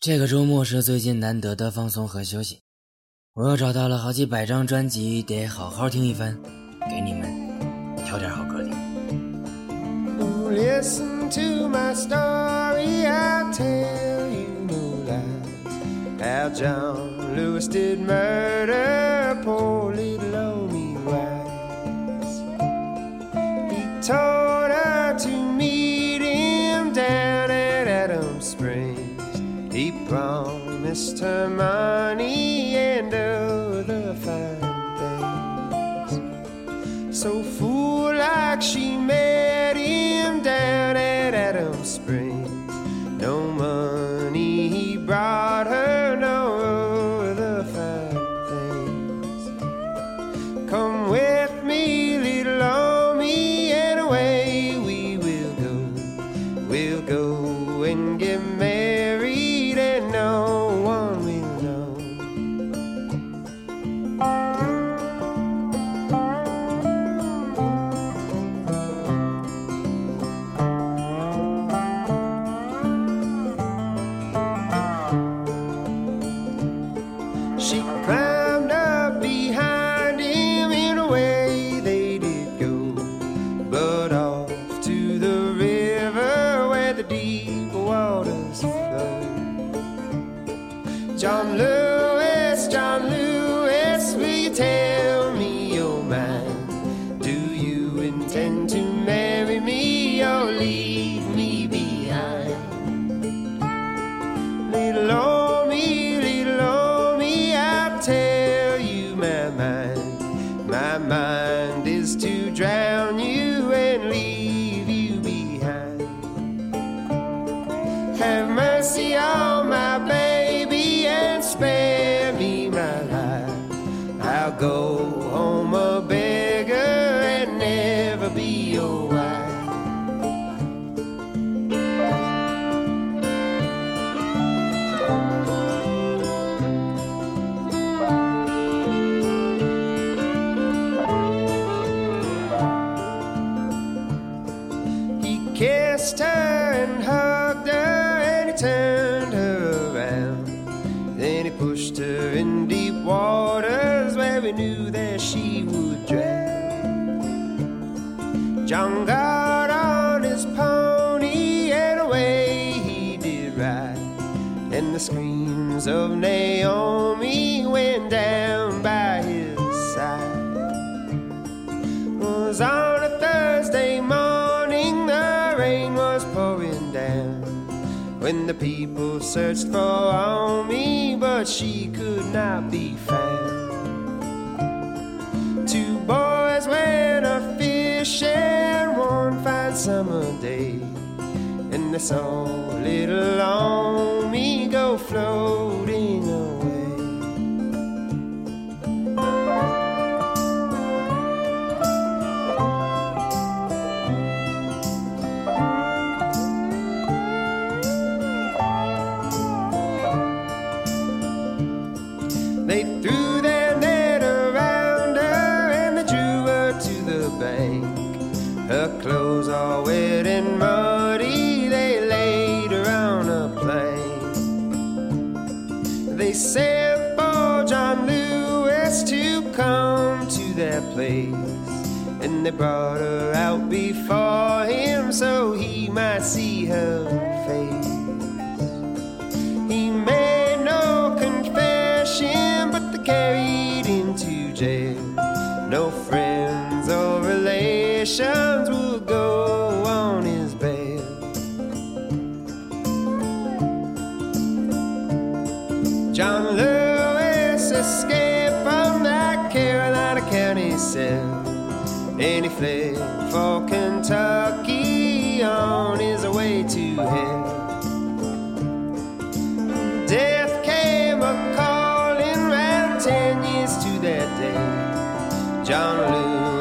这个周末是最近难得的放松和休息，我又找到了好几百张专辑，得好好听一番，给你们挑点好歌听。Listen to my story, I'll tell you no lies. How John Lewis did murder poor little Omi Wise. He told her to meet him down at Adam Springs. He promised her money and other fine things. So fool like she John Lewis, I'll go home a beggar and never be your wife. He kissed her and hugged her and he turned her around. Then he pushed her in deep knew that she would drown. John got on his pony and away he did ride. And the screams of Naomi went down by his side was on a Thursday morning. The rain was pouring down. When the people searched for me, but she could not be found. A fishing one fine summer day, and they saw little Omie go floating away. They threw to their place. And they brought her out before him so he might see her face. He made no confession, but they carried him to jail. No friends or relations would go on his bail. John Lewis escaped and he fled for Kentucky on his way to hell. Death came a calling round ten years to that day. John Lewis